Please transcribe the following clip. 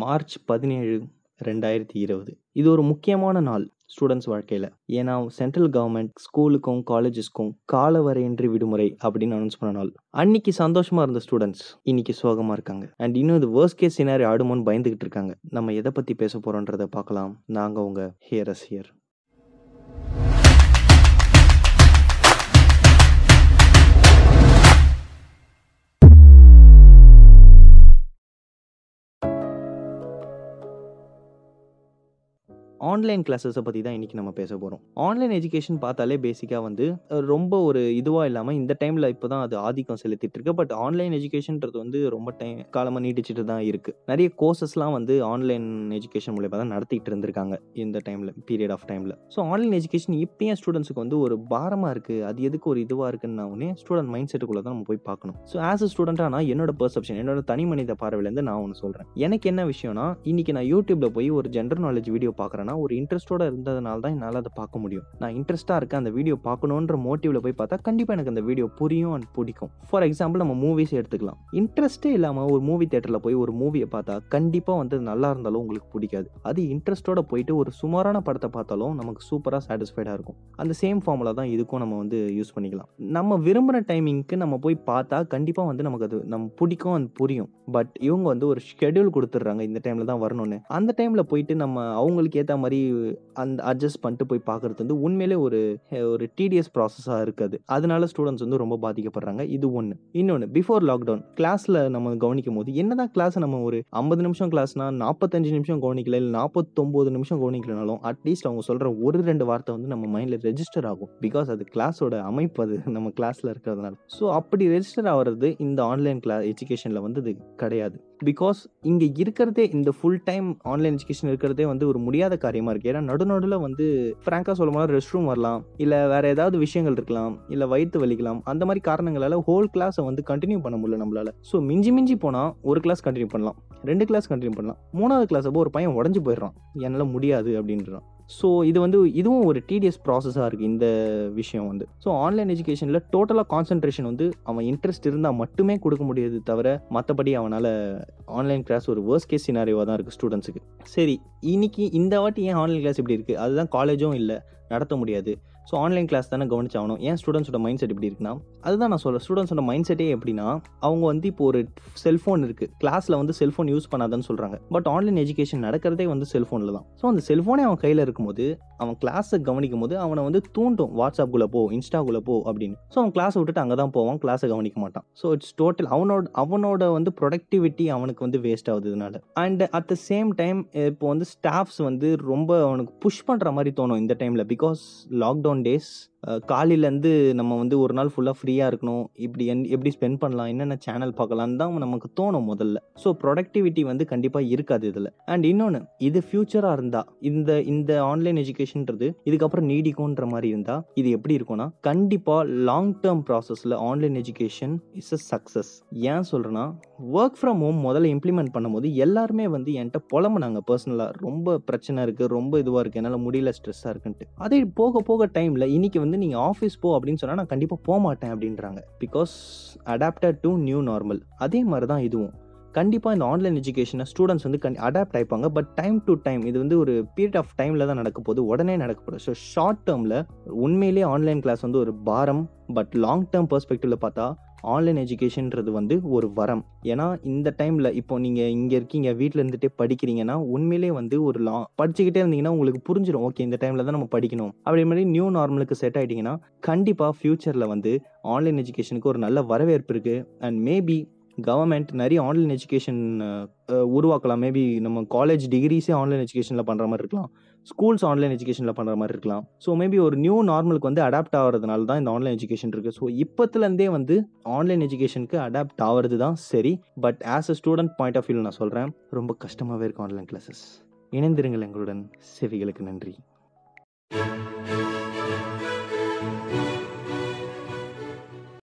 March பதினேழு ரெண்டாயிரத்தி இருபது. இது ஒரு முக்கியமான நாள் ஸ்டூடெண்ட்ஸ் வாழ்க்கையில். ஏன்னா சென்ட்ரல் கவர்மெண்ட் ஸ்கூலுக்கும் காலேஜஸ்க்கும் காலவரையின்றி விடுமுறை அப்படின்னு அனௌன்ஸ் பண்ண நாள். அன்னைக்கு சந்தோஷமாக இருந்த ஸ்டூடெண்ட்ஸ் இன்னைக்கு சோகமாக இருக்காங்க. அண்ட் இன்னும் இது வேர்ஸ்ட் கேஸ் சினாரி ஆடுமோன்னு பயந்துகிட்டு இருக்காங்க. நம்ம எதை பற்றி பேச போகிறோன்றதை பார்க்கலாம். நாங்கள் உங்கள் ஹியர் அஸ் ஹியர் ஆன்லைன் கிளாஸஸை பற்றி தான் இன்றைக்கி நம்ம பேச போகிறோம் ஆன்லைன் எஜுகேஷன் பார்த்தாலே பேசிக்காக வந்து ரொம்ப ஒரு இதுவாக இல்லாமல் இந்த டைமில் இப்போ தான் அது ஆதிக்கம் செலுத்திட்டு இருக்கு. பட் ஆன்லைன் எஜுகேஷன்றது வந்து ரொம்ப டைம் காலமாக நீட்டிச்சிட்டு தான் இருக்குது நிறைய கோர்சஸ்லாம் வந்து ஆன்லைன் எஜுகேஷன் மூலியமாக தான் நடத்திக்கிட்டு இருந்திருக்காங்க இந்த டைமில் பீரியட் ஆஃப் டைமில் ஸோ ஆன்லைன் எஜுகேஷன் இப்போயும் ஸ்டூடெண்ட்ஸுக்கு வந்து ஒரு பாரமாக இருக்குது அது எதுக்கு ஒரு இதுவாக இருக்குன்னு உடனே ஸ்டூடெண்ட் மைண்ட் செட்டுக்குள்ளே தான் நம்ம போய் பார்க்கணும். ஸோ ஆஸ் அ ஸ்டூடெண்ட்டாக நான் என்னோட பர்செப்ஷன் என்னோட தனி மனித பார்வையிலேருந்து நான் ஒன்று சொல்கிறேன் எனக்கு என்ன விஷயம்னா இன்றைக்கி நான் யூடியூப்பில் போய் ஒரு ஜென்ரல் நாலேஜ் வீடியோ பார்க்குறேன்னா ஒரு இன்ட்ரெஸ்ட்டோட இருந்ததுனால தான் என்னால் அதை பார்க்க முடியும். நான் இன்ட்ரெஸ்ட்டாக இருக்கேன் அந்த வீடியோ பார்க்கணுன்ற மோட்டிவ்ல போய் பார்த்தா கண்டிப்பாக எனக்கு அந்த வீடியோ புரியும் அண்ட் பிடிக்கும். ஃபார் எக்ஸாம்பிள் நம்ம மூவிஸ் எடுத்துக்கலாம். இன்ட்ரெஸ்ட்டே இல்லாமல் ஒரு மூவி தேட்டரில் போய் ஒரு மூவியை பார்த்தா கண்டிப்பாக வந்து அது நல்லா இருந்தாலும் உங்களுக்கு பிடிக்காது. அது இன்ட்ரெஸ்ட்டோட போயிட்டு ஒரு சுமாரான படத்தை பார்த்தாலும் நமக்கு சூப்பராக சாட்டிஸ்ஃபைடாக இருக்கும். அந்த சேம் ஃபார்முலா தான் இதுக்கும் நம்ம வந்து யூஸ் பண்ணிக்கலாம். நம்ம விரும்புகிற டைமிங்க்கு நம்ம போய் பார்த்தா கண்டிப்பாக வந்து நமக்கு அது நம்ம பிடிக்கும் அது புரியும். பட் இவங்க வந்து ஒரு ஷெட்யூல் கொடுத்துட்றாங்க இந்த டைமில் தான் வரணும்னு. அந்த டைமில் போயிட்டு நம்ம அவங்களுக்கு ஏற்ற மாதிரி அந்த அட்ஜஸ்ட் பண்ணிட்டு போய் பார்க்குறது வந்து உண்மையிலே ஒரு ஒரு டிடிஎஸ் ப்ராசஸாக இருக்குது. அதனால ஸ்டூடெண்ட்ஸ் வந்து ரொம்ப பாதிக்கப்படுறாங்க. இது ஒன்று இன்னொன்று பிஃபோர் லாக்டவுன் கிளாஸில் நம்ம கவனிக்கும் போது என்னதான் கிளாஸ் நம்ம ஒரு ஐம்பது நிமிஷம் கிளாஸ்னா நாற்பத்தஞ்சு நிமிஷம் கவனிக்கல இல்லை நாற்பத்தொம்போது நிமிஷம் கவனிக்கலனாலும் அட்லீஸ்ட் அவங்க சொல்கிற ஒரு ரெண்டு வார்த்தை வந்து நம்ம மைண்டில் ரெஜிஸ்டர் ஆகும். பிகாஸ் அது கிளாஸோட அமைப்பு அது நம்ம கிளாஸில் இருக்கிறதுனால. ஸோ அப்படி ரெஜிஸ்டர் ஆகிறது இந்த ஆன்லைன் கிளா எஜுகேஷனில் வந்து இது கிடையாது. பிகாஸ் இங்கே இருக்கிறதே இந்த ஃபுல் டைம் ஆன்லைன் எஜுகேஷன் இருக்கிறதே வந்து ஒரு முடியாத காரியமாக இருக்குது ஏன்னா நடுநடுவில் வந்து ஃப்ராங்காக சொல்ல போனால் ரெஸ்ட் ரூம் வரலாம் இல்லை வேறு ஏதாவது விஷயங்கள் இருக்கலாம் இல்லை வயிற்று வலிக்கலாம் அந்த மாதிரி காரணங்களால் ஹோல் கிளாஸை வந்து கண்டினியூ பண்ண முடியல நம்மளால். ஸோ மிஞ்சி மிஞ்சி போனால் ஒரு கிளாஸ் கண்டினியூ பண்ணலாம் ரெண்டு கிளாஸ் கண்டினியூ பண்ணலாம் மூணாவது கிளாஸ் அப்போ ஒரு பையன் உடஞ்சி போயிடுறான். என்னால் முடியாது அப்படின்றான். ஸோ இது வந்து இதுவும் ஒரு டிடிஎஸ் ப்ராசஸாக இருக்குது இந்த விஷயம் வந்து. ஸோ ஆன்லைன் எஜுகேஷனில் டோட்டலாக கான்சன்ட்ரேஷன் வந்து அவன் இன்ட்ரெஸ்ட் இருந்தால் மட்டுமே கொடுக்க முடியாது தவிர மற்றபடி அவனால் ஆன்லைன் கிளாஸ் ஒரு வேர்ஸ்ட் கேஸ் சினாரியோவாக தான் இருக்குது ஸ்டூடெண்ட்ஸுக்கு சரி இன்னைக்கு இந்த வாட்டி ஏன் ஆன்லைன் கிளாஸ் இப்படி இருக்குது அதுதான் காலேஜும் இல்லை நடத்த முடியாது. ஸோ ஆன்லைன் கிளாஸ் தானே கவனிச்சாகணும். ஏன் ஸ்டூடெண்ட்ஸோட மைண்ட் செட் இப்படி இருக்குன்னா அதுதான் நான் சொல்கிறேன் ஸ்டூடெண்ட்ஸோட மைண்ட் செட்டே எப்படின்னா அவங்க வந்து இப்போ ஒரு செல்ஃபோன் இருக்குது கிளாஸில் வந்து செல்ஃபோன் யூஸ் பண்ணாதான்னு சொல்கிறாங்க பட் ஆன்லைன் எஜுகேஷன் நடக்கிறதே வந்து செல்ஃபோனில் தான். ஸோ அந்த செல்ஃபோனே அவன் கையில் இருக்கும்போது அவன் கிளாஸை கவனிக்கும் போது அவனை வந்து தூண்டும். வாட்ஸ்அப்புக்குள்ளே போ இன்ஸ்டாக்குள்ளே போ அப்படின்னு. ஸோ அவன் கிளாஸை விட்டுட்டு அங்கே தான் போவான் கிளாஸை கவனிக்க மாட்டான். ஸோ இட்ஸ் டோட்டல் அவனோட அவனோட வந்து ப்ரொடக்டிவிட்டி அவனுக்கு வந்து waste ஆகுதுனால and at the same time இப்போ வந்து ஸ்டாஃப்ஸ் வந்து ரொம்ப அவனுக்கு புஷ் பண்ணுற மாதிரி தோணும் இந்த டைமில் பிகாஸ் லாக்டவுன் டேஸ் காலையிலேருந்து நம்ம வந்து ஒரு நாள் ஃபுல்லாக ஃப்ரீயாக இருக்கணும். இப்படி என் எப்படி ஸ்பெண்ட் பண்ணலாம் என்னென்ன சேனல் பார்க்கலான்னு தான் நமக்கு தோணும் முதல்ல. ஸோ ப்ரொடக்டிவிட்டி வந்து கண்டிப்பாக இருக்காது இதில். அண்ட் இன்னொன்று இது ஃப்யூச்சராக இருந்தால் இந்த இந்த ஆன்லைன் எஜுகேஷன்ன்றது இதுக்கப்புறம் நீடிக்கும்ன்ற மாதிரி இருந்தால் இது எப்படி இருக்கும்னா கண்டிப்பாக லாங் டேர்ம் ப்ராசஸில் online education is a success ஏன் சொல்கிறேன்னா ஒர்க் ஃப்ரம் ஹோம் முதல்ல இம்ப்ளிமெண்ட் பண்ணும்போது எல்லாருமே வந்து என்கிட்ட புலம்புனாங்க. பர்சனலாக ரொம்ப பிரச்சனை இருக்குது ரொம்ப இதுவாக இருக்குது என்னால் முடியல ஸ்ட்ரெஸ்ஸாக இருக்குன்ட்டு. அதே போக போக டைம் டைமில் இன்னைக்கு வந்து நீங்கள் ஆஃபீஸ் போ அப்படின்னு சொன்னால் நான் கண்டிப்பாக போக மாட்டேன் அப்படின்றாங்க. Because adapted to new normal அதே மாதிரி தான் இதுவும். கண்டிப்பாக இந்த ஆன்லைன் எஜுகேஷனை ஸ்டூடெண்ட்ஸ் வந்து கண் அடாப்ட் ஆயிப்பாங்க. பட் டைம் டு டைம் இது வந்து ஒரு பீரியட் ஆஃப் டைமில் தான் நடக்க போகுது. உடனே நடக்க போகுது. ஸோ ஷார்ட் டேர்மில் உண்மையிலேயே ஆன்லைன் கிளாஸ் வந்து ஒரு பாரம். பட் லாங் டேர்ம் பெர்ஸ்பெக்டிவில் பார்த்தா ஆன்லைன் எஜுகேஷன்ன்றது வந்து ஒரு வரம். ஏன்னா இந்த டைமில் இப்போ நீங்கள் இங்கே இருக்கீங்க வீட்டில் இருந்துகிட்டே படிக்கிறீங்கன்னா உண்மையிலே வந்து ஒரு லா படிச்சுக்கிட்டே இருந்தீங்கன்னா உங்களுக்கு புரிஞ்சிடும் ஓகே இந்த டைமில் தான் நம்ம படிக்கணும். அப்படி மாதிரி நியூ நார்மலுக்கு செட் ஆகிட்டிங்கன்னா கண்டிப்பாக ஃப்யூச்சரில் வந்து ஆன்லைன் எஜுகேஷனுக்கு ஒரு நல்ல வரவேற்பு இருக்குது அண்ட் மேபி கவர்மெண்ட் நிறைய ஆன்லைன் எஜுகேஷன் உருவாக்கலாம். மேபி நம்ம காலேஜ் டிகிரிஸே ஆன்லைன் எஜுகேஷனில் பண்ணுற மாதிரி இருக்கலாம். ஸ்கூல்ஸ் ஆன்லைன் எஜுகேஷனில் பண்ணுற மாதிரி இருக்கலாம். ஸோ மேபி ஒரு நியூ நார்மலுக்கு வந்து அடாப்ட் ஆகிறதுனால தான் இந்த ஆன்லைன் எஜுகேஷன் இருக்குது ஸோ இப்போத்துலேருந்தே வந்து ஆன்லைன் எஜுகேஷனுக்கு அடாப்ட் ஆகிறது தான் சரி. But as a student point of view நான் சொல்கிறேன் ரொம்ப கஷ்டமாகவே இருக்கும் ஆன்லைன் கிளாஸஸ் இணைந்திருங்கள் எங்களுடன். செவிகளுக்கு நன்றி.